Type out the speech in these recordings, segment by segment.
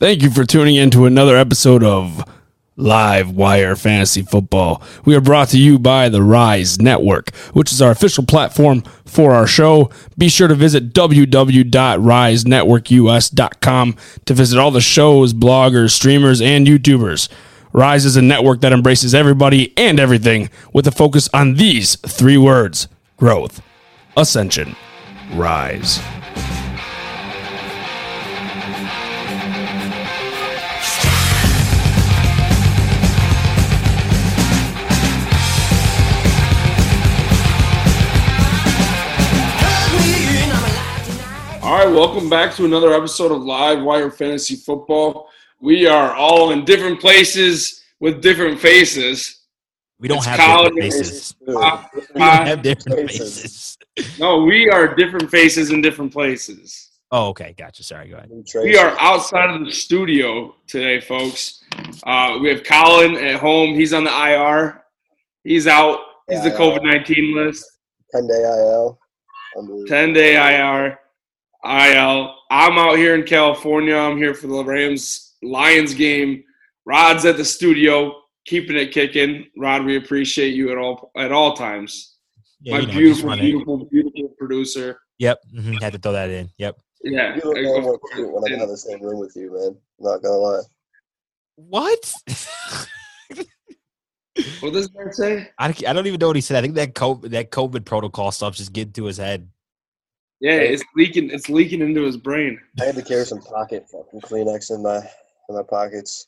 Thank you for tuning in to another episode of Live Wire Fantasy Football. We are brought to you by the Rise Network, which is our official platform for our show. Be sure to visit www.risenetworkus.com to visit all the shows, bloggers, streamers, and YouTubers. Rise is a network that embraces everybody and everything with a focus on these three words growth, ascension, rise. All right, welcome back to another episode of Live Wire Fantasy Football. We are all in different places with different faces. We don't It's have college. different faces. Uh, We don't uh, have different faces. faces. no, we are different faces in different places. Oh, okay. Gotcha. Sorry. Go ahead. We are outside of the studio today, folks. Uh, we have Colin at home. He's on the IR. He's out. He's the COVID 19 list. 10 day IL. 10 day IR. IL. I'm out here in California. I'm here for the Rams Lions game. Rod's at the studio, keeping it kicking. Rod, we appreciate you at all at all times. Yeah, My you know, just beautiful, run it. beautiful, beautiful producer. Yep. hmm Had to throw that in. Yep. Yeah. You look of more more cute when I'm in the same room with you, man. Not gonna lie. What? What does that say? I, I don't even know what he said. I think that COVID, that COVID protocol stuff just getting to his head. Yeah, it's leaking. It's leaking into his brain. I had to carry some pocket fucking Kleenex in my in my pockets.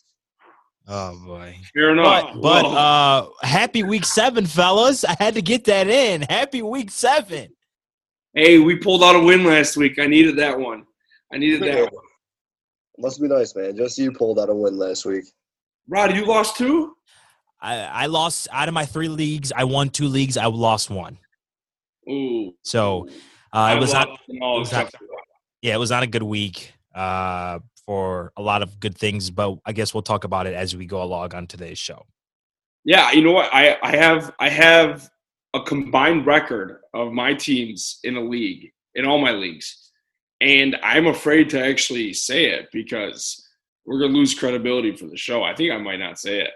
Oh boy. Fair enough. But but uh happy week seven, fellas. I had to get that in. Happy week seven. hey, we pulled out a win last week. I needed that one. I needed that one. Must be nice, man. Just you pulled out a win last week. Rod, you lost two. I, I lost out of my three leagues. I won two leagues. I lost one. Ooh. So uh, it was not it was not- except for one. yeah, it was not a good week uh, for a lot of good things, but I guess we'll talk about it as we go along on today's show. Yeah, you know what? I, I have I have a combined record of my teams in a league, in all my leagues. And I'm afraid to actually say it because we're gonna lose credibility for the show. I think I might not say it.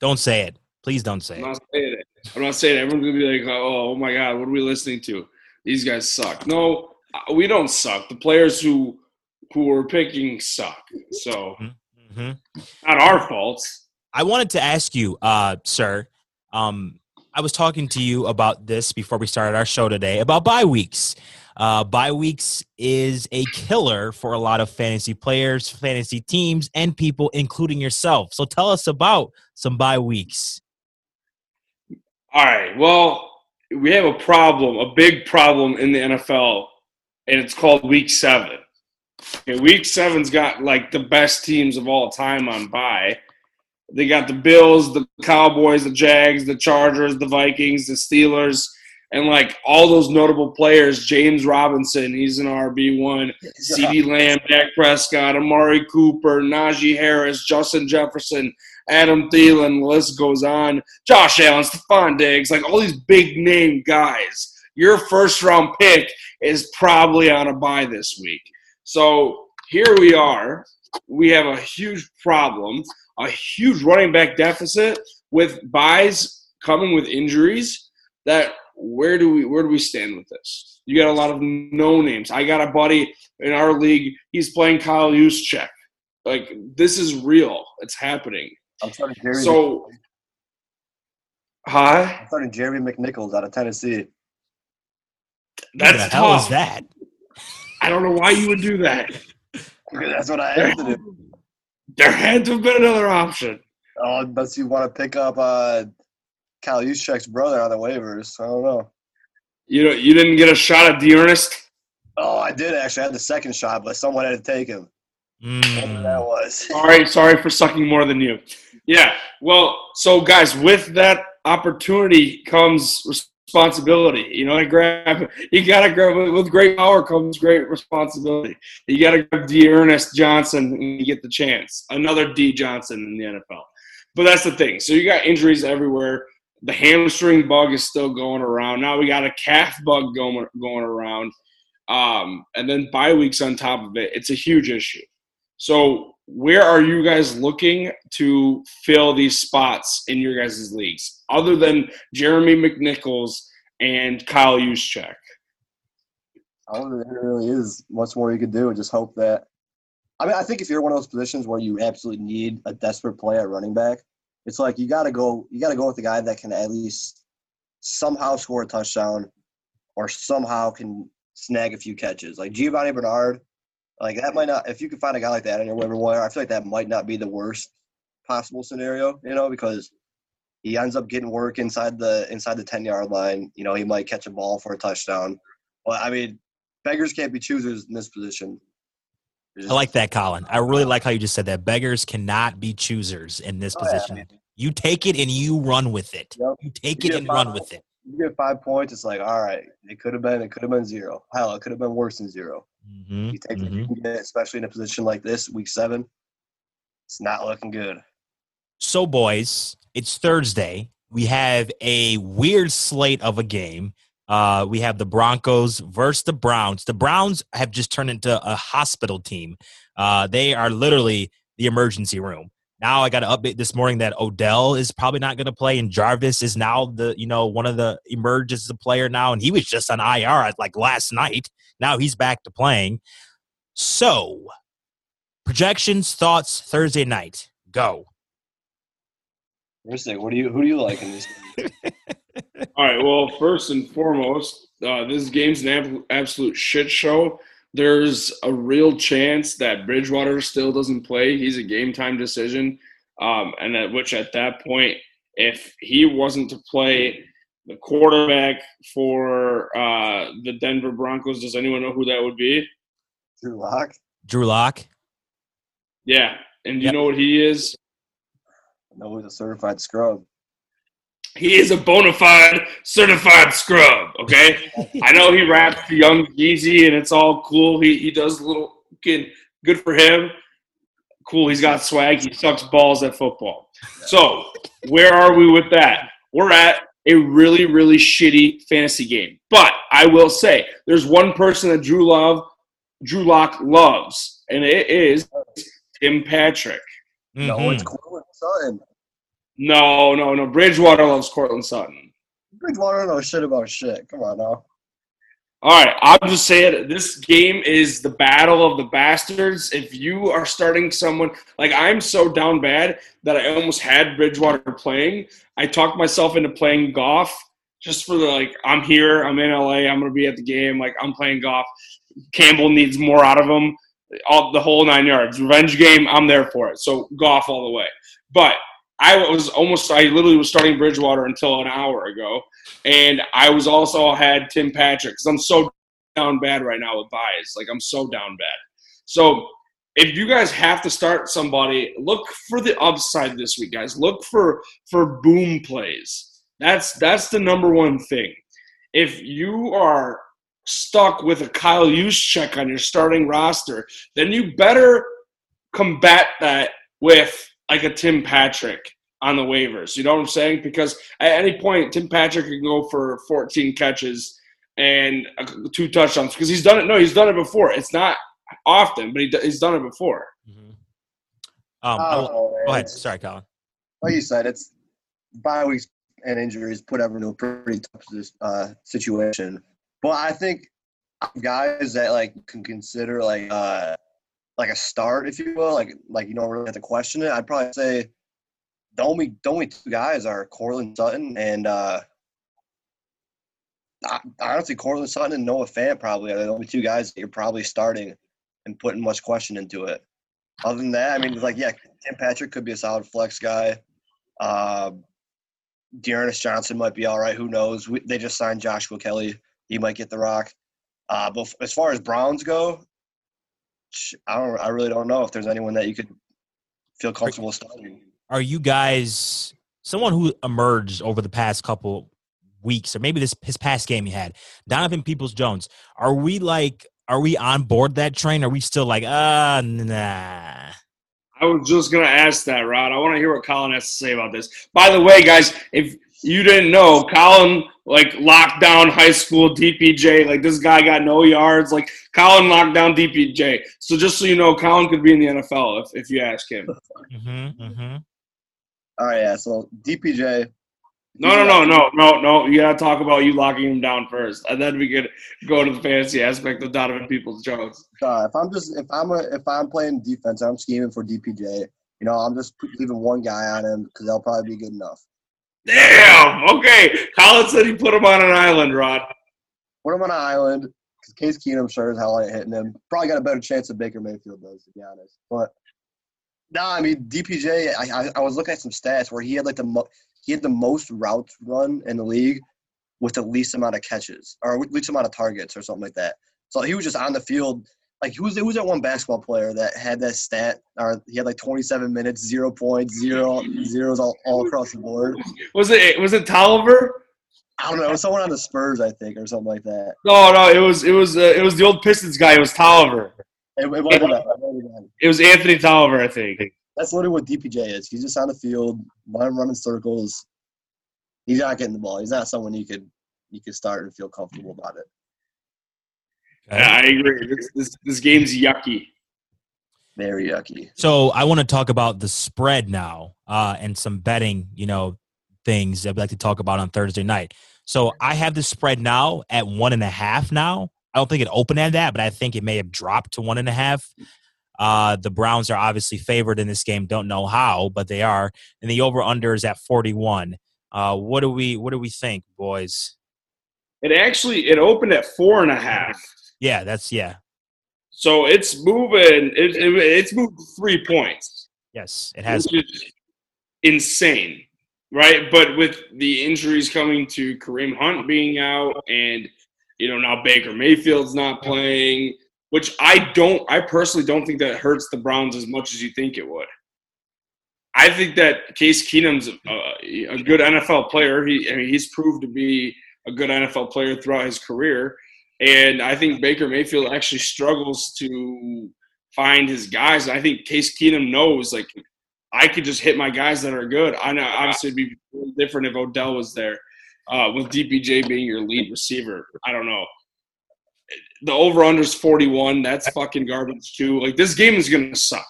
Don't say it. Please don't say I'm it. not saying it. I'm not saying it. Everyone's gonna be like, oh, oh my god, what are we listening to? These guys suck. No, uh, we don't suck. The players who who we're picking suck. So hmm not our fault. I wanted to ask you, uh, sir. Um, I was talking to you about this before we started our show today about bye weeks. Uh, bye weeks is a killer for a lot of fantasy players, fantasy teams, and people, including yourself. So tell us about some bye weeks. All right. Well, we have a problem, a big problem in the NFL, and it's called Week Seven. Okay, week Seven's got like the best teams of all time on bye. They got the Bills, the Cowboys, the Jags, the Chargers, the Vikings, the Steelers, and like all those notable players. James Robinson, he's an RB one. CeeDee Lamb, Dak Prescott, Amari Cooper, Najee Harris, Justin Jefferson, Adam Thielen, the list goes on. Josh Allen, Stefon Diggs, like all these big name guys. Your first round pick is probably on a buy this week. So here we are. We have a huge problem, a huge running back deficit with buys coming with injuries. That where do we where do we stand with this? You got a lot of no names. I got a buddy in our league. He's playing Kyle Juszczyk. Like this is real. It's happening. I'm starting Jerry. So, hi. I'm starting Jerry McNichols out of Tennessee. That's Who the hell tough. is that? I don't know why you would do that. That's what I have to do. There had to have been another option. Oh, unless you want to pick up uh, Kyle Juszczyk's brother on the waivers. I don't know. You know, you didn't get a shot at D'Ernest. Oh, I did actually. I had the second shot, but someone had to take him. Whoever that Mm. was. Sorry, sorry for sucking more than you. Yeah. Well, so guys, with that opportunity comes responsibility. You know, I grab. You gotta grab. With great power comes great responsibility. You gotta grab D'Ernest Johnson and you get the chance. Another D. Johnson in the NFL. But that's the thing. So you got injuries everywhere. The hamstring bug is still going around. Now we got a calf bug going going around. Um, and then bye weeks on top of it. It's a huge issue. So where are you guys looking to fill these spots in your guys' leagues, other than Jeremy McNichols and Kyle Juszczyk? I don't think there really is much more you could do just hope that. I mean, I think if you're one of those positions where you absolutely need a desperate play at running back, it's like you got to go. You got to go with the guy that can at least somehow score a touchdown, or somehow can snag a few catches. Like Giovani Bernard, like that might not. If you can find a guy like that in your waiver wire, I feel like that might not be the worst possible scenario. You know, because he ends up getting work inside the inside the ten yard line. You know, he might catch a ball for a touchdown. But I mean, beggars can't be choosers in this position. I like that, Colin. I really like how you just said that. Beggars cannot be choosers in this Oh, yeah. position. You take it and you run with it. Yep. You take You it and run with it. You get five points, it's like, all right, it could have been, it could have been zero. Hell, it could have been worse than zero. Mhm, You take what mhm. you can get, especially in a position like this, week seven. It's not looking good. So, boys, it's Thursday. We have a weird slate of a game. Uh, we have the Broncos versus the Browns. The Browns have just turned into a hospital team. Uh, they are literally the emergency room. Now I got to update this morning that Odell is probably not going to play, and Jarvis is now the you know one of the emerges as a player now, and he was just on IR like last night. Now he's back to playing. So, projections, thoughts, Thursday night. Go. Thursday, what do you who do you like in this game? All right. Well, first and foremost, uh, this game's an ab- absolute shit show. There's a real chance that Bridgewater still doesn't play. He's a game time decision, um, and at which at that point, if he wasn't to play the quarterback for uh, the Denver Broncos, does anyone know who that would be? Drew Lock? Drew Lock. Yeah, and you Yep. know what he is? No, he's a certified scrub. He is a bona fide certified scrub. Okay. I know he raps the young Yeezy and it's all cool. He he does little good good for him. Cool. He's got swag. He sucks balls at football. So where are we with that? We're at a really really shitty fantasy game. But I will say there's one person that Drew Love Drew Lock loves, and it is Tim Patrick. No, Mhm. it's Courtland Sutton. No, no, no. Bridgewater loves Courtland Sutton. Bridgewater don't know shit about shit. Come on now. All right, I'm just saying this game is the battle of the bastards. If you are starting someone like I'm so down bad that I almost had Bridgewater playing. I talked myself into playing Goff just for the like I'm here, I'm in LA, I'm gonna be at the game, like I'm playing Goff. Campbell needs more out of him, all the whole nine yards. Revenge game, I'm there for it. So Goff all the way. But I was almost I literally was starting Bridgewater until an hour ago. And I was also had Tim Patrick because I'm so down bad right now with buys. Like I'm so down bad. So if you guys have to start somebody, look for the upside this week, guys. Look for for boom plays. That's that's the number one thing. If you are stuck with a Kyle Juszczyk on your starting roster, then you better combat that with like a Tim Patrick on the waivers. You know what I'm saying? Because at any point, Tim Patrick can go for 14 catches and two touchdowns because he's done it. No, he's done it before. It's not often, but he, he's done it before. Mhm. Um, I I will- don't know, man. go ahead. Sorry, Colin. Like you said, it's bye weeks and injuries put everyone in a pretty tough uh, situation. But I think guys that like can consider like uh like a start, if you will, like like you don't really have to question it. I'd probably say the only the only two guys are Courtland Sutton and uh honestly Courtland Sutton and Noah Fant probably are the only two guys that you're probably starting and putting much question into it. Other than that, I mean, like yeah, Tim Patrick could be a solid flex guy. Uh, D'Ernest Johnson might be all right. Who knows? We, they just signed Joshua Kelly. He might get the rock. Uh, but as far as Browns go, I don't. I really don't know if there's anyone that you could feel comfortable starting. Are you guys someone who emerged over the past couple weeks, or maybe this his past game he had, Donovan Peoples Jones? Are we like, are we on board that train? Are we still like, ah, nah? I was just gonna ask that, Rod. I want to hear what Colin has to say about this. By the way, guys, if you didn't know Colin like locked down high school DPJ. Like this guy got no yards. Like Colin locked down DPJ. So just so you know, Colin could be in the NFL if, if you ask him. Mm-hmm, mm-hmm. All right, yeah. So DPJ. No, no, no, no, no, no. You gotta talk about you locking him down first, and then we could go to the fantasy aspect of Donovan Peoples Jones. Uh, if I'm just if I'm a, if I'm playing defense, I'm scheming for DPJ. You know, I'm just leaving one guy on him because that'll probably be good enough. Damn. Okay. Colin said he put him on an island, Rod. Put him on an island because Case Keenum sure as hell ain't hitting him. Probably got a better chance than Baker Mayfield does, to be honest. But no, nah, I mean DPJ. I, I, I was looking at some stats where he had like the mo- he had the most routes run in the league with the least amount of catches or least amount of targets or something like that. So he was just on the field like who's who's that one basketball player that had that stat or he had like 27 minutes, zero points, zero zeros all, all across the board. Was it was it Tolliver? I don't know. It was someone on the Spurs, I think, or something like that. No, no, it was it was uh, it was the old Pistons guy. It was Tolliver. It, it, it, it was Anthony Tolliver, I think. That's literally what DPJ is. He's just on the field, let him run in circles. He's not getting the ball. He's not someone you could you could start and feel comfortable about it. Yeah, I agree. This, this, this game's yucky. Very yucky. So I want to talk about the spread now uh, and some betting, you know, things I'd like to talk about on Thursday night. So I have the spread now at one and a half now. I don't think it opened at that, but I think it may have dropped to one and a half. Uh, the Browns are obviously favored in this game. Don't know how, but they are. And the over under is at 41. Uh, what do we what do we think, boys? It actually it opened at four and a half. Yeah, that's yeah. So it's moving. It, it, it's moved three points. Yes, it has. insane, right? But with the injuries coming to Kareem Hunt being out, and you know now Baker Mayfield's not playing, which I don't. I personally don't think that hurts the Browns as much as you think it would. I think that Case Keenum's a, a good NFL player. He, I mean, he's proved to be a good NFL player throughout his career. And I think Baker Mayfield actually struggles to find his guys. I think Case Keenum knows, like, I could just hit my guys that are good. I know, obviously, it'd be different if Odell was there, uh, with DPJ being your lead receiver. I don't know. The over under is 41. That's fucking garbage, too. Like, this game is going to suck.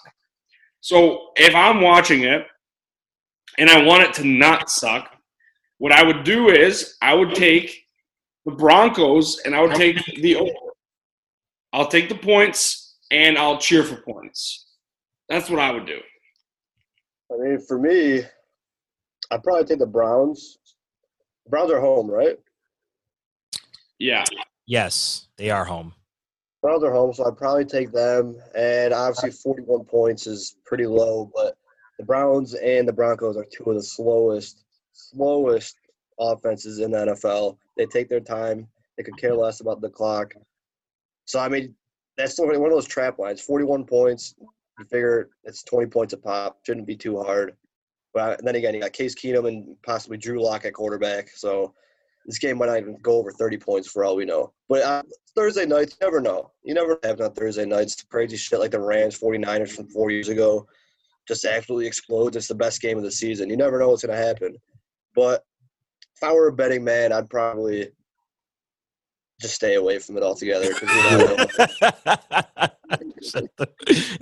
So if I'm watching it and I want it to not suck, what I would do is I would take the Broncos, and I would take the over. I'll take the points, and I'll cheer for points. That's what I would do. I mean, for me, I'd probably take the Browns. The Browns are home, right? Yeah. Yes, they are home. Browns are home, so I'd probably take them. And obviously, 41 points is pretty low, but the Browns and the Broncos are two of the slowest, slowest offenses in the NFL. They take their time. They could care less about the clock. So I mean, that's one of those trap lines. Forty-one points. You figure it's twenty points a pop. Shouldn't be too hard. But then again, you got Case Keenum and possibly Drew Lock at quarterback. So this game might not even go over 30 points for all we know. But uh, Thursday nights, never know. You never have on Thursday nights. Crazy shit like the Rams 49ers from four years ago just absolutely explodes. It's the best game of the season. You never know what's going to happen. But if I were a betting man, I'd probably just stay away from it altogether. You know,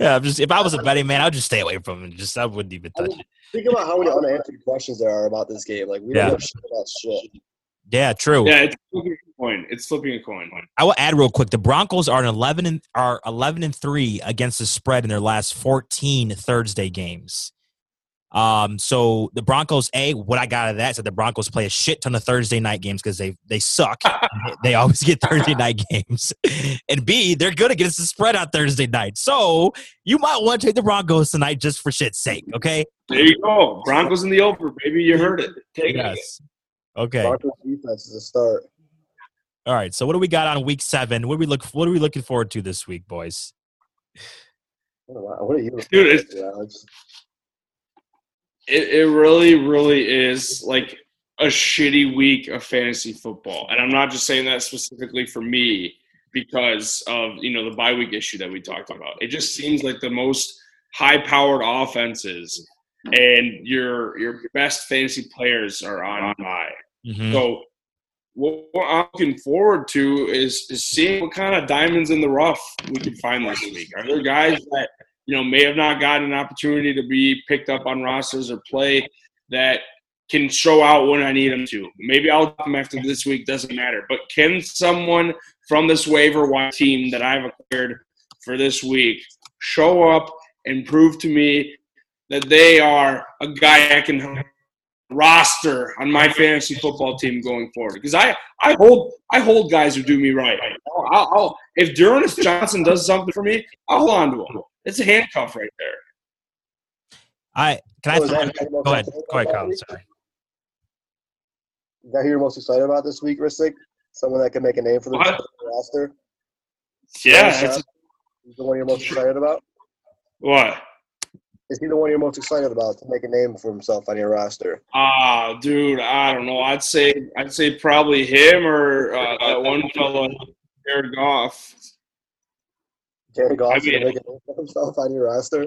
yeah, just if I was a betting man, I'd just stay away from it. Just I wouldn't even touch I mean, it. Think about how many unanswered questions there are about this game. Like we don't know shit about shit. Yeah, true. Yeah, it's flipping a coin. It's flipping a coin. I will add real quick. The Broncos are an eleven and are eleven and three against the spread in their last fourteen Thursday games. Um, so the Broncos, a what I got out of that is that the Broncos play a shit ton of Thursday night games because they they suck. they always get Thursday night games, and b they're good against the spread on Thursday night. So you might want to take the Broncos tonight just for shit's sake. Okay. There you go, Broncos in the over, baby. You heard it. Take yes. it. Okay. Broncos defense is a start. All right. So what do we got on week seven? What are we look? What are we looking forward to this week, boys? What are you? Dude, it, it really, really is like a shitty week of fantasy football. And I'm not just saying that specifically for me because of, you know, the bye week issue that we talked about. It just seems like the most high powered offenses and your your best fantasy players are on bye. Mhm. So what what I'm looking forward to is is seeing what kind of diamonds in the rough we can find this week. Are there guys that you know may have not gotten an opportunity to be picked up on rosters or play that can show out when I need them to? Maybe I'll them after this week. Doesn't matter. But can someone from this waiver wire team that I've acquired for this week show up and prove to me that they are a guy I can roster on my fantasy football team going forward because I, I hold I hold guys who do me right. I'll, I'll, if Duranus Johnson does something for me, I'll hold on to him. It's a handcuff right there. I can I So is throw, that- that go ahead. excited Go ahead, about Colin. Sorry. Is that who you're most excited about this week, Ristic? Someone that can make a name for What? the roster? Yeah, Shot? it's, Is the one you're most excited about? what? Is he the one you're most excited about to make a name for himself on your roster? Ah, dude, I don't know. I'd say I'd say probably him or uh, that one fellow, Jared Goff. Jared Goff I is mean- gonna make a himself on your roster.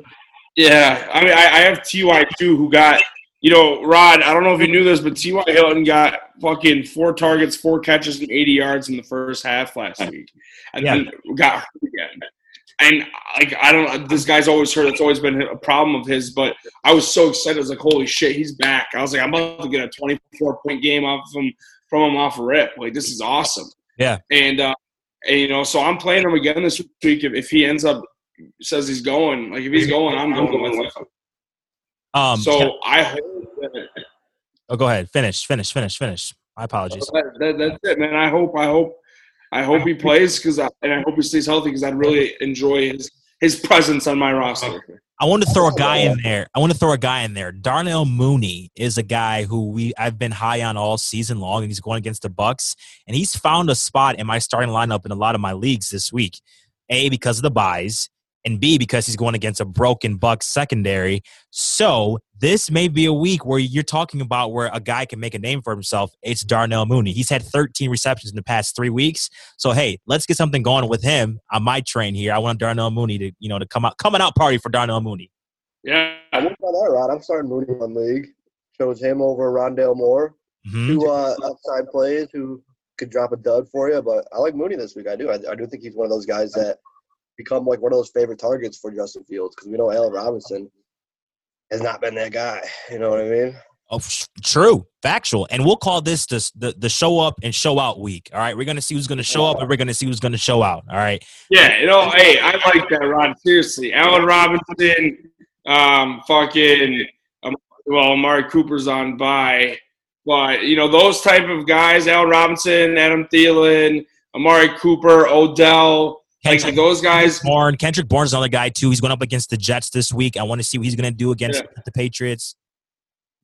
Yeah, I mean, I, I have Ty too, who got you know, Rod. I don't know if you knew this, but Ty Hilton got fucking four targets, four catches, and eighty yards in the first half last week, and Yeah. then got hurt again. And like, I don't. This guy's always hurt. It's always been a problem of his. But I was so excited. I was like, "Holy shit, he's back!" I was like, "I'm about to get a 24 point game off of him from him off a rip. Like, this is awesome." Yeah. And uh, and you know, so I'm playing him again this week. If, if he ends up says he's going, like if he's going, I'm going with him. Um, so can- I hope that, oh, go ahead. Finish. Finish. Finish. Finish. My apologies. that, that- that's it, man. I hope, I hope, I hope he plays because, and I hope he stays healthy because I'd really enjoy his his presence on my roster. I want to throw a guy in there. I want to throw a guy in there. Darnell Mooney is a guy who we I've been high on all season long, and he's going against the Bucs, and he's found a spot in my starting lineup in a lot of my leagues this week. A because of the buys, and B because he's going against a broken Bucs secondary. So this may be a week where you're talking about where a guy can make a name for himself. It's Darnell Mooney. He's had 13 receptions in the past three weeks. So hey, let's get something going with him on my train here. I want Darnell Mooney to you know to come out coming out party for Darnell Mooney. Yeah, I wouldn't try that, Rod. I'm starting Mooney in one league. Chose him over Rondale Moore. Mhm. Two uh, outside plays who could drop a dud for you, but I like Mooney this week. I do. I, I do think he's one of those guys that become like one of those favorite targets for Justin Fields because we know Allen Robinson has not been that guy. You know what I mean? Oh, true, factual, and we'll call this the, the the show up and show out week. All right, we're gonna see who's gonna show up, and we're gonna see who's gonna show out. All right, yeah. You know, hey, I like that, Rod. Seriously, Allen Robinson, um, fucking, um, well, Amari Cooper's on by, but you know those type of guys: Allen Robinson, Adam Thielen, Amari Cooper, Odell. Like Kendrick those guys, Bourne. Kendrick Bourne's another guy too. He's going up against the Jets this week. I want to see what he's gonna do against the Patriots.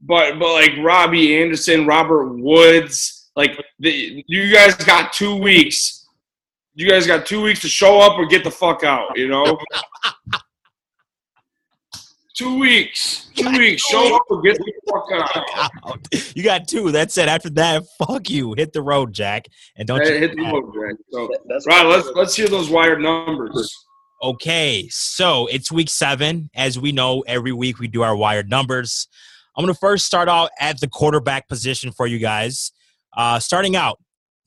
but but like Robbie Anderson, Robert Woods, like the, you guys got two weeks. You guys got two weeks to show up or get the fuck out. You know, two weeks, two weeks. Show up or get the fuck out. Out. You got two. That's it. After that, fuck you. Hit the road, Jack, and don't Hey, you hit the road, Jack. So, That's right, let's let's hear those wired numbers. Okay, so it's week seven. As we know, every week we do our wired numbers. I'm going to first start out at the quarterback position for you guys. Uh, starting out,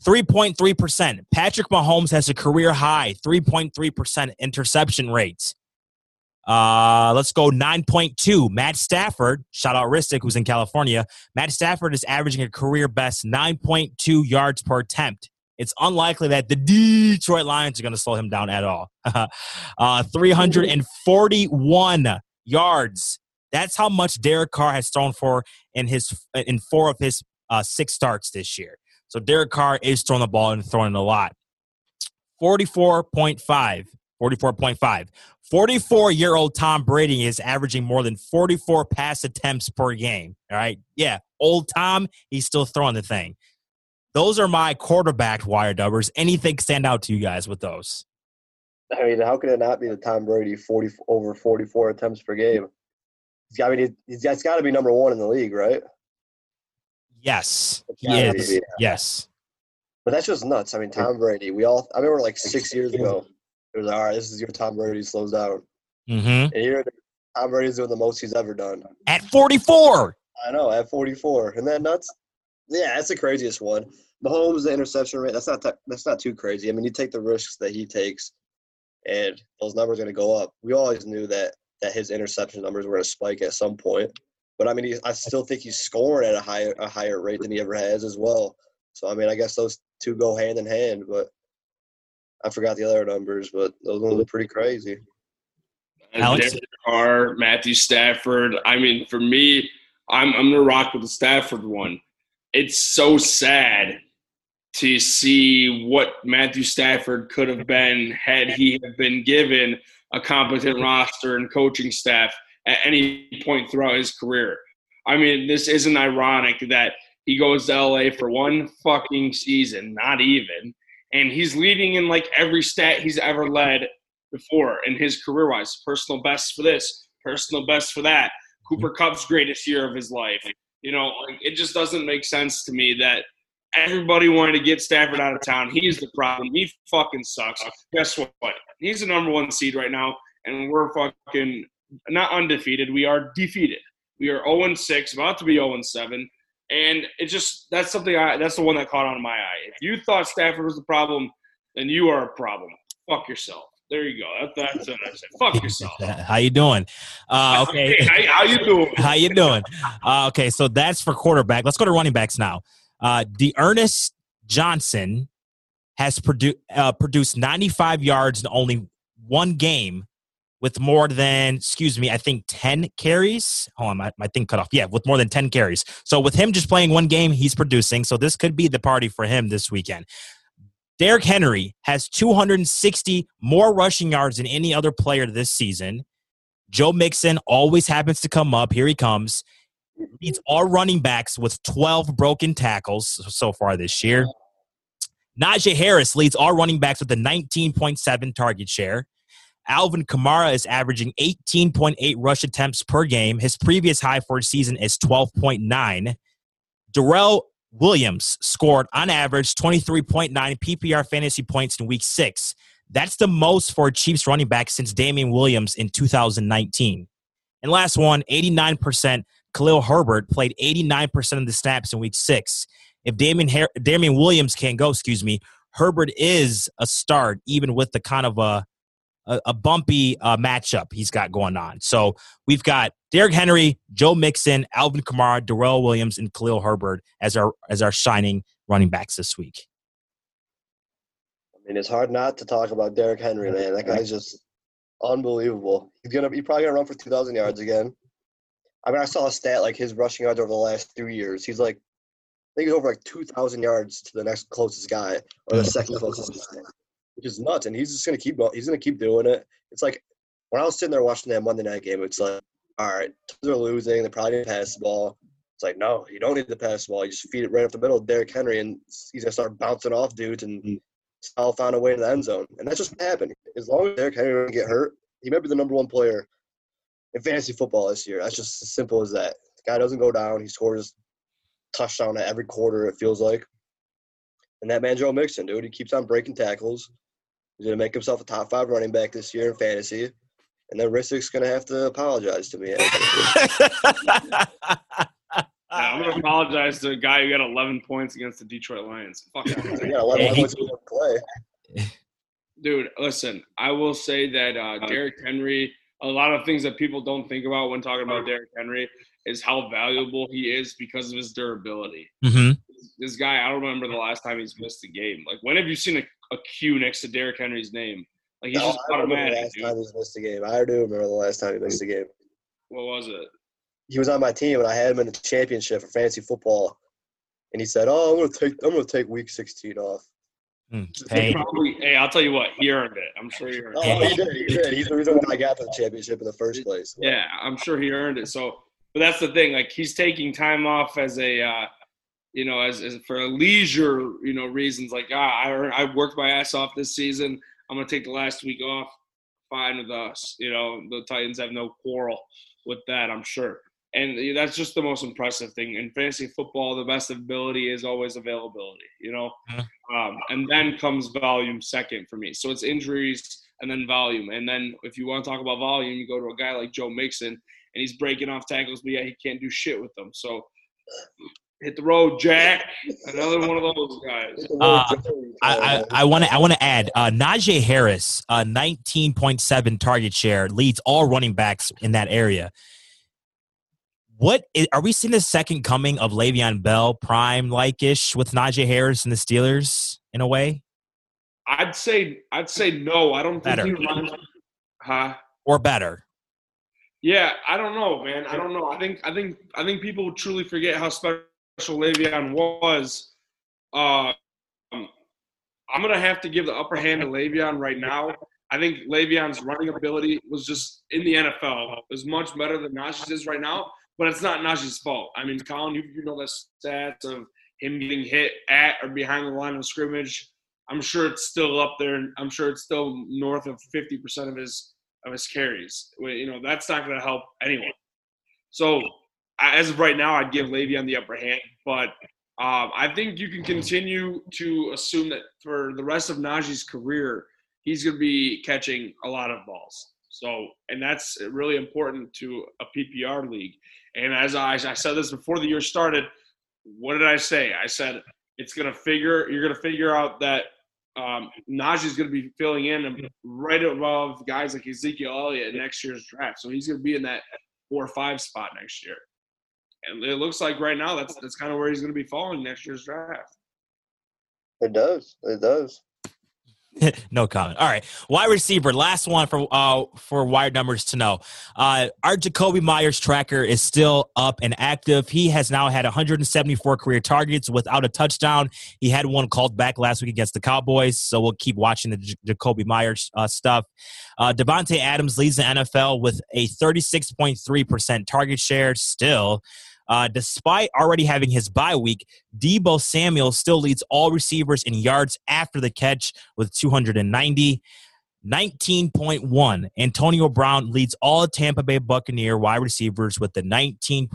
3.3%. Patrick Mahomes has a career high 3.3% interception rate. Uh, let's go 9.2. Matt Stafford, shout out Ristic, who's in California. Matt Stafford is averaging a career best 9.2 yards per attempt. It's unlikely that the Detroit Lions are going to slow him down at all. uh, 341 yards. That's how much Derek Carr has thrown for in his in four of his uh, six starts this year. So Derek Carr is throwing the ball and throwing a lot. 44.5. 44.5. 44 year old Tom Brady is averaging more than 44 pass attempts per game. All right. Yeah. Old Tom, he's still throwing the thing. Those are my quarterback wire dubbers. Anything stand out to you guys with those? I mean, how can it not be the Tom Brady forty over forty four attempts per game? He's got, I mean, he's, he's got to be number one in the league, right? Yes, he be, is. yeah. Yes. But that's just nuts. I mean, Tom Brady. We all. I remember like six years ago. It was all right. This is your Tom Brady slows down, Mm-hmm. and here Tom Brady's doing the most he's ever done. At 44. I know, at 44. Isn't that nuts? Yeah, that's the craziest one. Mahomes, the interception rate, that's not that, that's not too crazy. I mean, you take the risks that he takes, and those numbers are going to go up. We always knew that that his interception numbers were going to spike at some point. But I mean, he, I still think he's scoring at a higher a higher rate than he ever has as well. So I mean, I guess those two go hand in hand. But I forgot the other numbers, but those ones are pretty crazy. Alex? Derek Carr, Matthew Stafford. I mean, for me, I'm I'm gonna rock with the Stafford one. It's so sad to see what Matthew Stafford could have been had he have been given a competent roster and coaching staff at any point throughout his career. I mean, this isn't ironic that he goes to LA for one fucking season, not even, and he's leading in like every stat he's ever led before in his career wise. Personal best for this, personal best for that. Cooper mm-hmm. Kupp's greatest year of his life. You know, like it just doesn't make sense to me that everybody wanted to get Stafford out of town. He's the problem. He fucking sucks. Guess what? He's the number one seed right now, and we're fucking not undefeated. We are defeated. We are 0 6, about to be 0 7. And it just that's something I that's the one that caught on my eye. If you thought Stafford was the problem, then you are a problem. Fuck yourself. There you go. That, that's what I said. Fuck yourself. How you doing? Uh, okay. Hey, how, how you doing? How you doing? Uh, okay, so that's for quarterback. Let's go to running backs now. Uh, the Ernest Johnson has produ- uh, produced 95 yards in only one game with more than, excuse me, I think 10 carries. Hold on, my, my thing cut off. Yeah, with more than 10 carries. So with him just playing one game, he's producing. So this could be the party for him this weekend. Derrick Henry has 260 more rushing yards than any other player this season. Joe Mixon always happens to come up. Here he comes. Leads all running backs with 12 broken tackles so far this year. Najee Harris leads all running backs with a 19.7 target share. Alvin Kamara is averaging 18.8 rush attempts per game. His previous high for a season is 12.9. Darrel Williams scored on average 23.9 PPR fantasy points in week six. That's the most for a Chiefs running back since Damien Williams in 2019. And last one, 89%. Khalil Herbert played 89% of the snaps in week six. If Damien, Her- Damien Williams can't go, excuse me, Herbert is a start, even with the kind of a a, a bumpy uh, matchup he's got going on. So we've got Derrick Henry, Joe Mixon, Alvin Kamara, Darrel Williams, and Khalil Herbert as our as our shining running backs this week. I mean, it's hard not to talk about Derrick Henry, man. That guy's just unbelievable. He's gonna he's probably gonna run for two thousand yards again. I mean, I saw a stat like his rushing yards over the last three years. He's like, I think he's over like two thousand yards to the next closest guy or the second closest guy which is nuts. And he's just gonna keep he's gonna keep doing it. It's like when I was sitting there watching that Monday night game, it's like, all right, they're losing. They probably to pass the ball. It's like, no, you don't need to pass the ball. You just feed it right up the middle of Derrick Henry, and he's gonna start bouncing off dudes and still mm. find a way to the end zone. And that's just happened. As long as Derrick Henry doesn't get hurt, he might be the number one player in fantasy football this year. That's just as simple as that. The guy doesn't go down. He scores touchdown at every quarter. It feels like. And that man Joe Mixon, dude, he keeps on breaking tackles. He's going to make himself a top five running back this year in fantasy. And then Rissick's going to have to apologize to me. yeah, I'm going to apologize to a guy who got 11 points against the Detroit Lions. Fuck he got 11 points in play. Dude, listen, I will say that uh, Derrick Henry, a lot of things that people don't think about when talking about Derrick Henry is how valuable he is because of his durability. Mm-hmm. This guy, I don't remember the last time he's missed a game. Like, when have you seen a a Q next to Derrick Henry's name. Like he's no, just automatic. The last dude. time he's missed a game. I do remember the last time he missed a game. What was it? He was on my team, and I had him in the championship for fantasy football. And he said, "Oh, I'm gonna take I'm gonna take week 16 off." Mm, hey. Probably, hey, I'll tell you what, he earned it. I'm sure he earned oh, it. he did. He did. He's the reason why I got to the championship in the first place. Yeah, I'm sure he earned it. So, but that's the thing. Like he's taking time off as a uh, you know, as, as for leisure, you know, reasons like ah, I I worked my ass off this season. I'm gonna take the last week off. Fine with us. You know, the Titans have no quarrel with that. I'm sure, and that's just the most impressive thing in fantasy football. The best ability is always availability. You know, um, and then comes volume second for me. So it's injuries and then volume. And then if you want to talk about volume, you go to a guy like Joe Mixon, and he's breaking off tackles, but yeah, he can't do shit with them. So hit the road, Jack. Another one of those guys. Uh, I I want to I want to add uh, Najee Harris, uh, 19.7 target share, leads all running backs in that area. What is, are we seeing the second coming of Le'Veon Bell, prime like ish with Najee Harris and the Steelers in a way? I'd say I'd say no. I don't Better. think he reminds. Huh? Or better? Yeah, I don't know, man. I don't know. I think I think I think people truly forget how special Le'Veon was. Uh, um, I'm gonna have to give the upper hand to Le'Veon right now. I think Le'Veon's running ability was just in the NFL is much better than Najee's is right now, but it's not Najee's fault. I mean, Colin, you, you know the stats of him getting hit at or behind the line of scrimmage. I'm sure it's still up there. and I'm sure it's still north of 50% of his of his carries. You know, that's not going to help anyone. So, as of right now, I'd give Le'Veon the upper hand, but um, I think you can continue to assume that for the rest of Najee's career, he's going to be catching a lot of balls. So, and that's really important to a PPR league. And as I, I said this before the year started, what did I say? I said it's going to figure. You're going to figure out that um, Najee's going to be filling in right above guys like Ezekiel Elliott next year's draft. So he's going to be in that four or five spot next year. And it looks like right now that's that's kind of where he's going to be falling next year's draft. It does. It does. no comment. All right, wide receiver. Last one for uh for wide numbers to know. Uh, our Jakobi Meyers tracker is still up and active. He has now had 174 career targets without a touchdown. He had one called back last week against the Cowboys, so we'll keep watching the J- Jakobi Meyers uh, stuff. Uh, Davante Adams leads the NFL with a 36.3 percent target share. Still. Uh, despite already having his bye week, Deebo Samuel still leads all receivers in yards after the catch with 290. 19.1. Antonio Brown leads all Tampa Bay Buccaneer wide receivers with the 19.1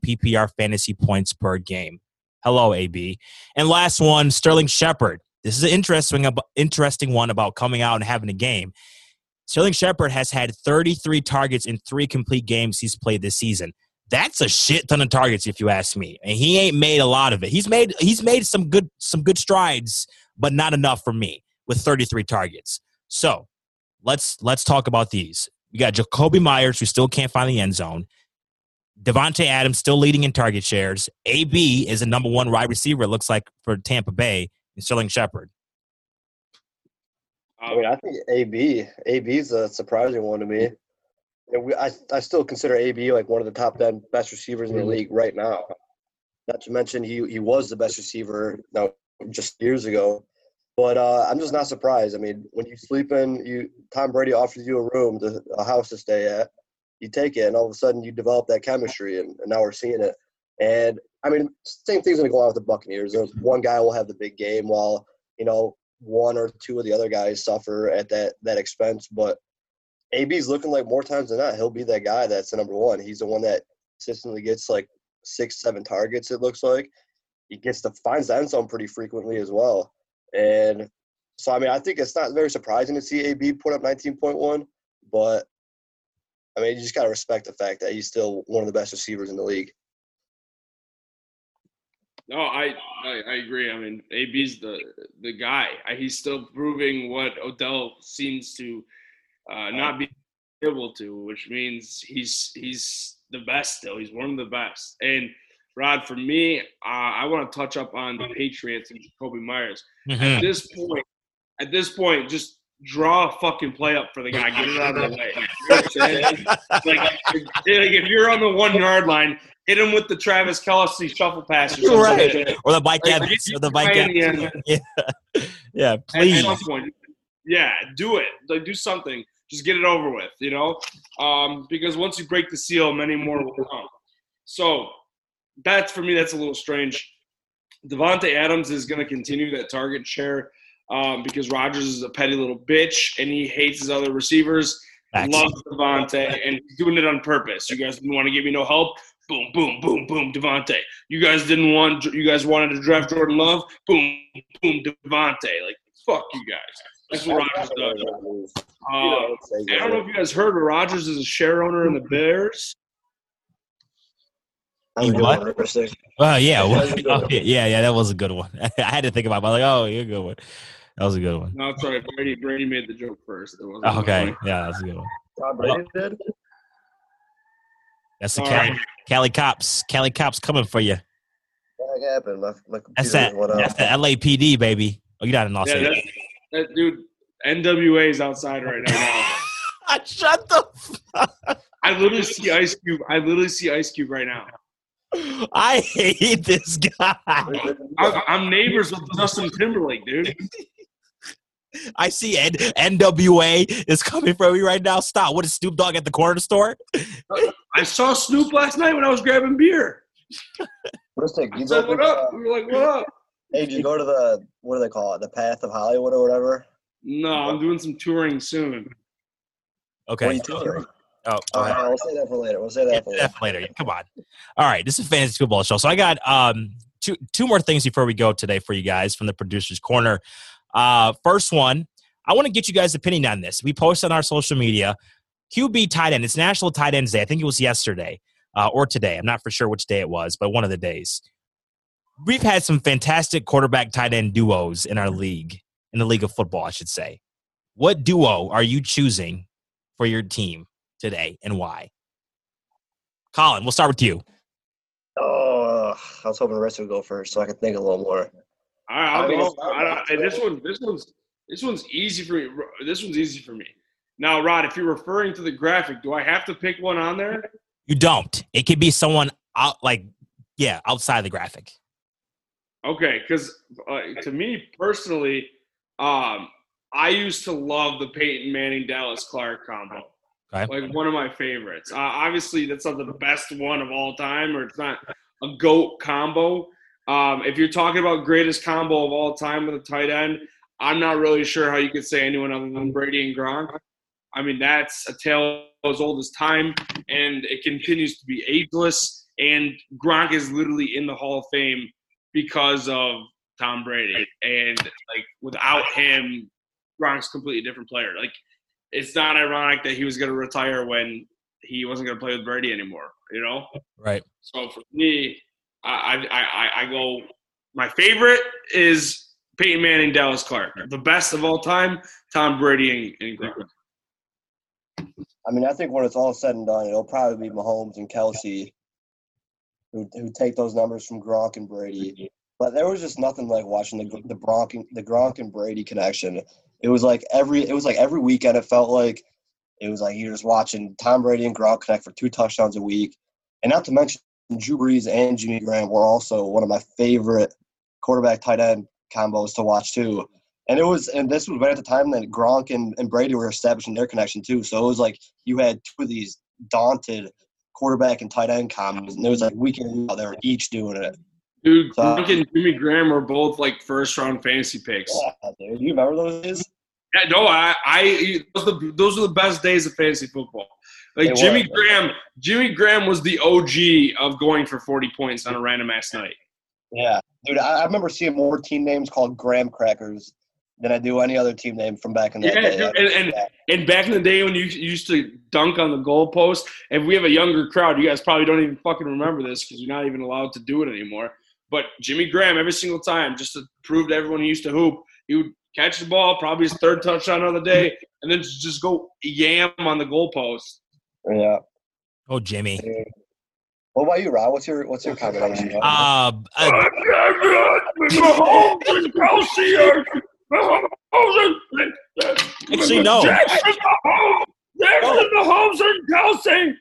PPR fantasy points per game. Hello, AB. And last one, Sterling Shepard. This is an interesting, interesting one about coming out and having a game. Sterling Shepard has had 33 targets in three complete games he's played this season. That's a shit ton of targets, if you ask me. And he ain't made a lot of it. He's made he's made some good some good strides, but not enough for me with 33 targets. So let's let's talk about these. We got Jakobi Meyers, who still can't find the end zone. Davante Adams still leading in target shares. AB is a number one wide receiver, it looks like, for Tampa Bay, and Sterling Shepard. I mean, I think AB AB is a surprising one to me. And we, I I still consider AB like one of the top ten best receivers in the league right now. Not to mention he he was the best receiver no, just years ago. But uh, I'm just not surprised. I mean, when you sleep in, you Tom Brady offers you a room, to, a house to stay at. You take it, and all of a sudden you develop that chemistry, and, and now we're seeing it. And I mean, same thing's going to go on with the Buccaneers. There's one guy will have the big game, while you know one or two of the other guys suffer at that that expense. But AB's looking like more times than not, he'll be that guy that's the number one. He's the one that consistently gets like six, seven targets. It looks like he gets to finds the end zone pretty frequently as well. And so, I mean, I think it's not very surprising to see AB put up 19.1, but I mean, you just got to respect the fact that he's still one of the best receivers in the league. No, I, I I agree. I mean, AB's the the guy. I- He's still proving what Odell seems to uh, not be able to, which means he's he's the best still. He's one of the best. And Rod, for me, uh, I want to touch up on the Patriots and Jakobi Meyers. At this point, at this point, just draw a fucking play up for the guy. Get it out of the way. You know like, if, like if you're on the one yard line, hit him with the Travis Kelce shuffle pass or something. Right. or the bike Like, Evans, or the Mike Evans. Yeah, yeah. At Please. some point, yeah, do it. Like do something. Just get it over with, you know. Um, because once you break the seal, many more will come. So that's for me. That's a little strange. Davante Adams is going to continue that target share um, because Rodgers is a petty little bitch and he hates his other receivers. Facts. Loves Davante and he's doing it on purpose. You guys didn't want to give me no help. Boom, boom, boom, boom, Davante. You guys didn't want. You guys wanted to draft Jordan Love. Boom, boom, Davante. Like fuck you guys. That's what Rodgers does. Uh, I don't know if you guys heard, but Rodgers is a share owner in the Bears. You what? Oh yeah, well, oh, yeah, yeah. That was a good one. I had to think about. it. I'm like, oh, you're a good one. That was a good one. No, sorry, Brady. Brady made the joke first. Okay, yeah, that's a good one. Tom Brady did. That's the Cali, Cali cops. Cali cops coming for you. What happened? My, my that's that. That's the LAPD, baby. Oh, you're not in Los yeah, Angeles. That, that dude, NWA is outside right now. I Shut the. Fuck. I literally see Ice Cube. I literally see Ice Cube right now. I hate this guy. I, am neighbors with Justin Timberlake, dude. I see N- NWA is coming for me right now. Stop. What is Snoop Dogg at the corner store? Uh, I saw Snoop last night when I was grabbing beer. What's that? You said, what up? We were like, what up? Hey, did you go to the, what do they call it? The Path of Hollywood or whatever? No, I'm doing some touring soon. Okay. What are you touring? Oh, all right. We'll say that for later. We'll say that for later. later. Come on. All right. This is fantasy football show. So I got um two two more things before we go today for you guys from the producers corner. Uh, first one, I want to get you guys' opinion on this. We posted on our social media. QB tight end. It's National Tight Ends Day. I think it was yesterday uh, or today. I'm not for sure which day it was, but one of the days. We've had some fantastic quarterback tight end duos in our league, in the league of football, I should say. What duo are you choosing for your team today and why? Colin, we'll start with you. Oh, I was hoping the rest would go first so I could think a little more. All right, I'll go. I, I, this one, this one's, this one's easy for me. This one's easy for me. Now, Rod, if you're referring to the graphic, do I have to pick one on there? You don't. It could be someone out, like, yeah, outside the graphic. Okay, because uh, to me personally, um, I used to love the Peyton Manning Dallas Clark combo. Okay. Like one of my favorites. Uh, obviously, that's not the best one of all time, or it's not a goat combo. Um, if you're talking about greatest combo of all time with a tight end, I'm not really sure how you could say anyone other than Brady and Gronk. I mean, that's a tale as old as time, and it continues to be ageless. And Gronk is literally in the Hall of Fame because of Tom Brady. And like without him, Gronk's a completely different player. Like it's not ironic that he was going to retire when he wasn't going to play with Brady anymore. You know, right? So for me, I I I, I go. My favorite is Peyton Manning, Dallas Clark. The best of all time, Tom Brady and, and Gronk. I mean, I think when it's all said and done, it'll probably be Mahomes and Kelce who who take those numbers from Gronk and Brady. But there was just nothing like watching the the Gronk the Gronk and Brady connection. It was like every it was like every weekend. It felt like it was like you're just watching Tom Brady and Gronk connect for two touchdowns a week, and not to mention Drew Brees and Jimmy Graham were also one of my favorite quarterback tight end combos to watch too. And it was, and this was right at the time that Gronk and, and Brady were establishing their connection too. So it was like you had two of these daunted quarterback and tight end combos, and it was like weekend they were each doing it. Dude, so, Gronk and Jimmy Graham were both like first round fantasy picks. Yeah, dude. You remember those days? Yeah, no, I, I those are, the, those are the best days of fantasy football. Like they Jimmy were. Graham, Jimmy Graham was the OG of going for forty points on a random ass night. Yeah, dude, I, I remember seeing more team names called Graham Crackers than I do any other team name from back in the yeah, day. And, and, and, back in the day when you used to dunk on the goalpost, if we have a younger crowd, you guys probably don't even fucking remember this because you're not even allowed to do it anymore. But Jimmy Graham, every single time, just to prove to everyone he used to hoop, he would catch the ball, probably his third touchdown of the day, and then just go yam on the goalpost. Yeah. Oh, Jimmy. What about you, Rob? What's your what's your combination? Uh, uh, Actually, no. Jackson Mahomes, Jackson Mahomes and Kelce.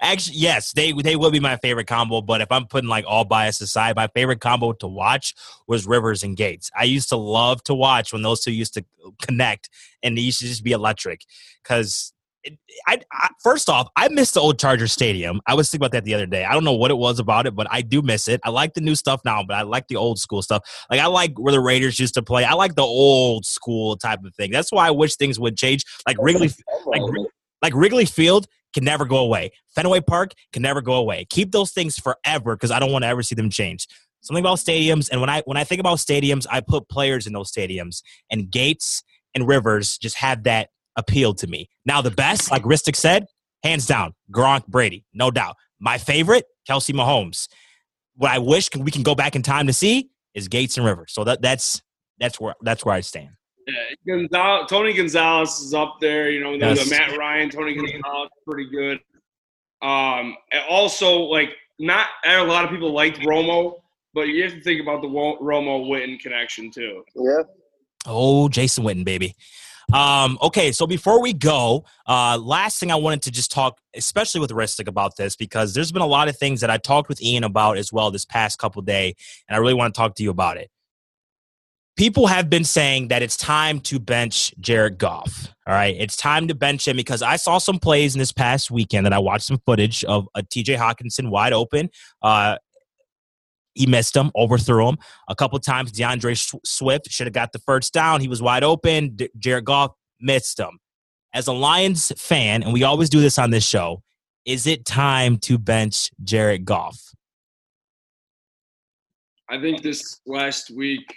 Actually, yes, they they will be my favorite combo. But if I'm putting like all bias aside, my favorite combo to watch was Rivers and Gates. I used to love to watch when those two used to connect, and they used to just be electric. Because I, I, first off, I miss the old Charger Stadium. I was thinking about that the other day. I don't know what it was about it, but I do miss it. I like the new stuff now, but I like the old school stuff. Like I like where the Raiders used to play. I like the old school type of thing. That's why I wish things would change. Like Wrigley, like like Wrigley Field can never go away. Fenway Park can never go away. Keep those things forever because I don't want to ever see them change. Something about stadiums, and when I when I think about stadiums, I put players in those stadiums, and Gates and Rivers just have that appeal to me. Now, the best, like Ristic said, hands down, Gronk Brady, no doubt. My favorite, Kelce Mahomes. What I wish we can go back in time to see is Gates and Rivers. So that that's that's where that's where I stand. Yeah, Gonzalez, Tony Gonzalez is up there. You know, Yes. the Matt Ryan, Tony Gonzalez, pretty good. Um, and also like not a lot of people liked Romo, but you have to think about the Wo- Romo Witten connection too. Yeah. Oh, Jason Witten, baby. Um, okay, so before we go, uh, last thing I wanted to just talk, especially with Ristic, about this because there's been a lot of things that I talked with Ian about as well this past couple day, and I really want to talk to you about it. People have been saying that it's time to bench Jared Goff. All right, it's time to bench him because I saw some plays in this past weekend that I watched some footage of a TJ Hockenson wide open. Uh, he missed him, overthrew him a couple times. D'Andre Swift should have got the first down. He was wide open. D- Jared Goff missed him. As a Lions fan, and we always do this on this show, is it time to bench Jared Goff? I think this last week,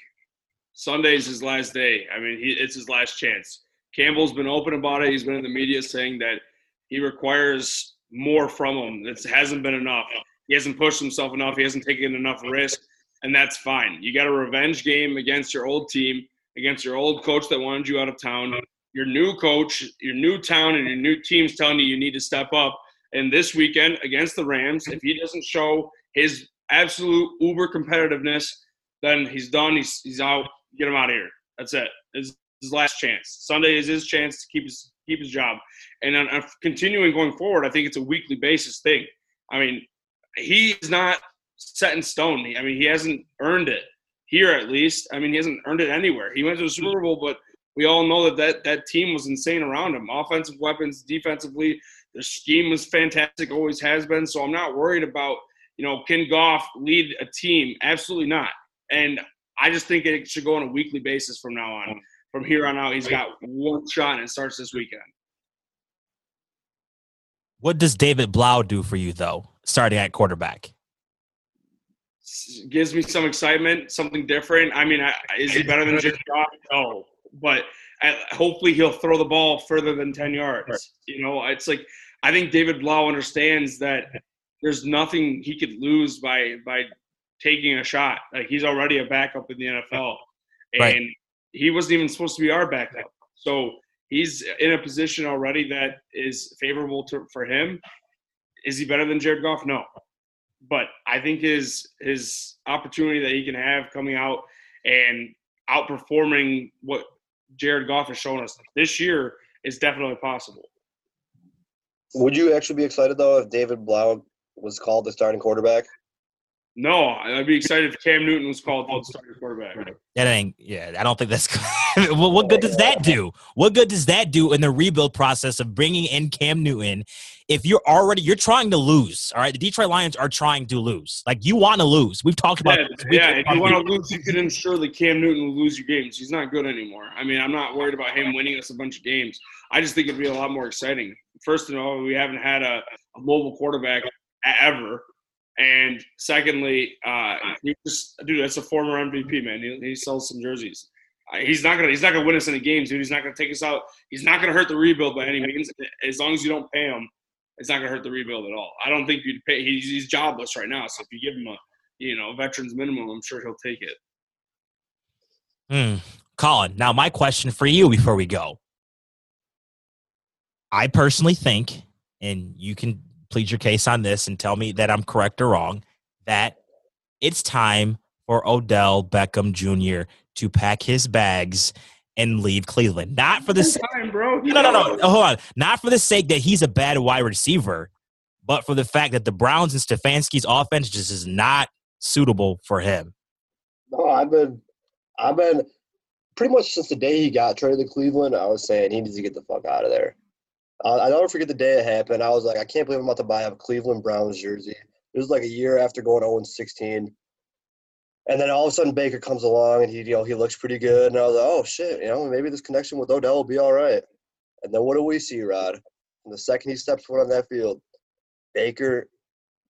Sunday's his last day. I mean, he, it's his last chance. Campbell's been open about it. He's been in the media saying that he requires more from him. It hasn't been enough. He hasn't pushed himself enough. He hasn't taken enough risk, and that's fine. You got a revenge game against your old team, against your old coach that wanted you out of town. Your new coach, your new town, and your new team's telling you you need to step up. And this weekend against the Rams, if he doesn't show his absolute uber competitiveness, then he's done. He's he's out. Get him out of here. That's it. It's his last chance. Sunday is his chance to keep his keep his job. And uh, continuing going forward, I think it's a weekly basis thing. I mean, he's not set in stone. I mean, he hasn't earned it here at least. I mean, he hasn't earned it anywhere. He went to the Super Bowl, but we all know that that, that team was insane around him. Offensive weapons, defensively, the scheme was fantastic, always has been. So I'm not worried about, you know, can Goff lead a team? Absolutely not. And I just think it should go on a weekly basis from now on. From here on out, he's got one shot and it starts this weekend. What does David Blough do for you, though, starting at quarterback? gives me some excitement, something different. I mean, I, is he better than Jared Goff? No, but I, hopefully he'll throw the ball further than ten yards. You know, it's like I think David Blough understands that there's nothing he could lose by by taking a shot. Like he's already a backup in the NFL, and Right. he wasn't even supposed to be our backup. So he's in a position already that is favorable to, for him. Is he better than Jared Goff? No but I think his his opportunity that he can have coming out and outperforming what Jared Goff has shown us this year is definitely possible. Would you actually be excited though if David Blough was called the starting quarterback? No, I'd be excited if Cam Newton was called the starting quarterback. That ain't. Yeah, I don't think that's. what, what good does that do? What good does that do in the rebuild process of bringing in Cam Newton? If you're already you're trying to lose, all right. The Detroit Lions are trying to lose. Like you want to lose. We've talked about. Yeah, yeah, if you want to lose, you can ensure that Cam Newton will lose your games. He's not good anymore. I mean, I'm not worried about him winning us a bunch of games. I just think it'd be a lot more exciting. First of all, we haven't had a, a mobile quarterback ever. And secondly, uh, he just dude, that's a former MVP man. He, he sells some jerseys. Uh, he's not gonna he's not gonna win us any games, dude. He's not gonna take us out. He's not gonna hurt the rebuild by any means. As long as you don't pay him, it's not gonna hurt the rebuild at all. I don't think you'd pay. He's, he's jobless right now, so if you give him a you know veterans minimum, I'm sure he'll take it. Hmm. Colin, now my question for you before we go. I personally think, and you can plead your case on this and tell me that I'm correct or wrong, that it's time for Odell Beckham Jr. to pack his bags and leave Cleveland. Not for the sake, time, bro. no, no, no, no, hold on. Not for the sake that he's a bad wide receiver, but for the fact that the Browns and Stefanski's offense just is not suitable for him. No, I've been, I've been pretty much since the day he got traded to Cleveland. I was saying he needs to get the fuck out of there. Uh, I never forget the day it happened. I was like, I can't believe I'm about to buy a Cleveland Browns jersey. It was like a year after going 0 16. And then all of a sudden Baker comes along and he, you know, he looks pretty good. And I was like, oh shit, you know, maybe this connection with Odell will be all right. And then what do we see, Rod? The second he steps foot on that field, Baker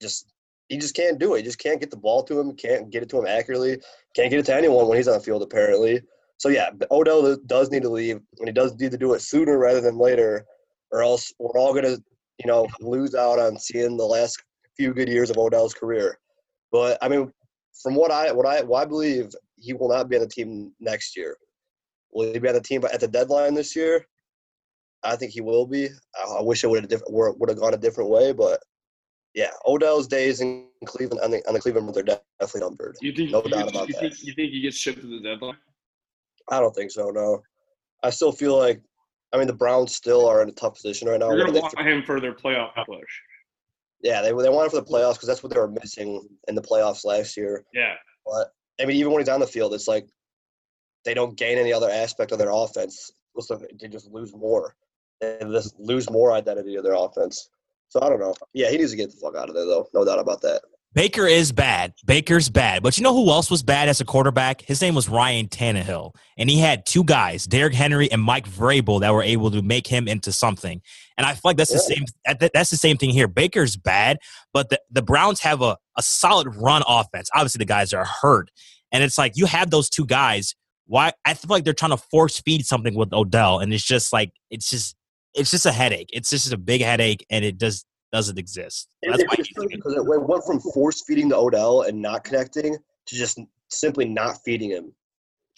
just he just can't do it. He just can't get the ball to him. Can't get it to him accurately. Can't get it to anyone when he's on the field. Apparently, So yeah, Odell does need to leave, and he does need to do it sooner rather than later, or else we're all gonna, you know, lose out on seeing the last few good years of Odell's career. But I mean, from what I what I what I believe, he will not be on the team next year. Will he be on the team at the deadline this year? I think he will be. I, I wish it would have different would have gone a different way, but yeah, Odell's days in Cleveland on the, on the Cleveland are definitely numbered. You think? No you, doubt about you that. Think, you think he gets shipped to the deadline? I don't think so. No, I still feel like. I mean, the Browns still are in a tough position right now. They're gonna want they- him for their playoff push. yeah, they they want him for the playoffs because that's what they were missing in the playoffs last year. Yeah. But I mean, even when he's on the field, it's like they don't gain any other aspect of their offense. They just lose more. They just lose more identity of their offense. So I don't know. Yeah, he needs to get the fuck out of there, though. No doubt about that. Baker is bad. Baker's bad. But you know who else was bad as a quarterback? His name was Ryan Tannehill. And he had two guys, Derrick Henry and Mike Vrabel, that were able to make him into something. And I feel like that's the same that's the same thing here. Baker's bad, but the, the Browns have a, a solid run offense. Obviously, the guys are hurt. And it's like you have those two guys. Why I feel like they're trying to force feed something with Odell, and it's just like it's just it's just a headache. It's just a big headache, and it just doesn't exist. That's why he's because it went went from force feeding to Odell and not connecting to just simply not feeding him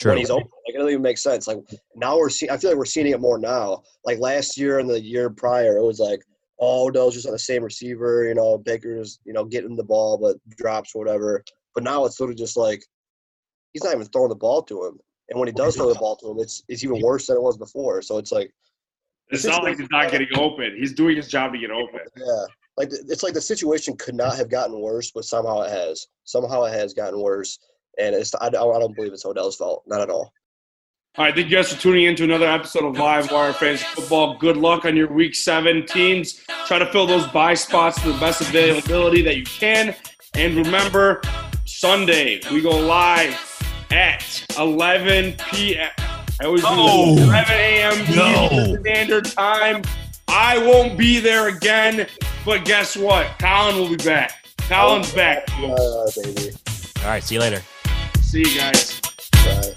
true. when he's open. Like it doesn't even make sense. Like now we're seeing. I feel like we're seeing it more now. Like last year and the year prior, it was like, oh, Odell's just on the same receiver. You know, Baker's you know getting the ball but drops or whatever. But now it's sort of just like he's not even throwing the ball to him. And when he does throw the ball to him, it's it's even worse than it was before. So it's like It's not like he's not getting open. He's doing his job to get open. Yeah, like it's like the situation could not have gotten worse, but somehow it has. Somehow it has gotten worse, and it's I don't, I don't believe it's Odell's fault, not at all. All right, thank you guys for tuning in to another episode of Live Wire Fantasy Football. Good luck on your Week 7 teams. Try to fill those bye spots to the best availability that you can. And remember, Sunday, we go live at 11 p.m. I always do 11 a.m. No. Standard Time. I won't be there again, but guess what? Colin will be back. Colin's back. Uh, baby. All right, see you later. See you guys. Bye.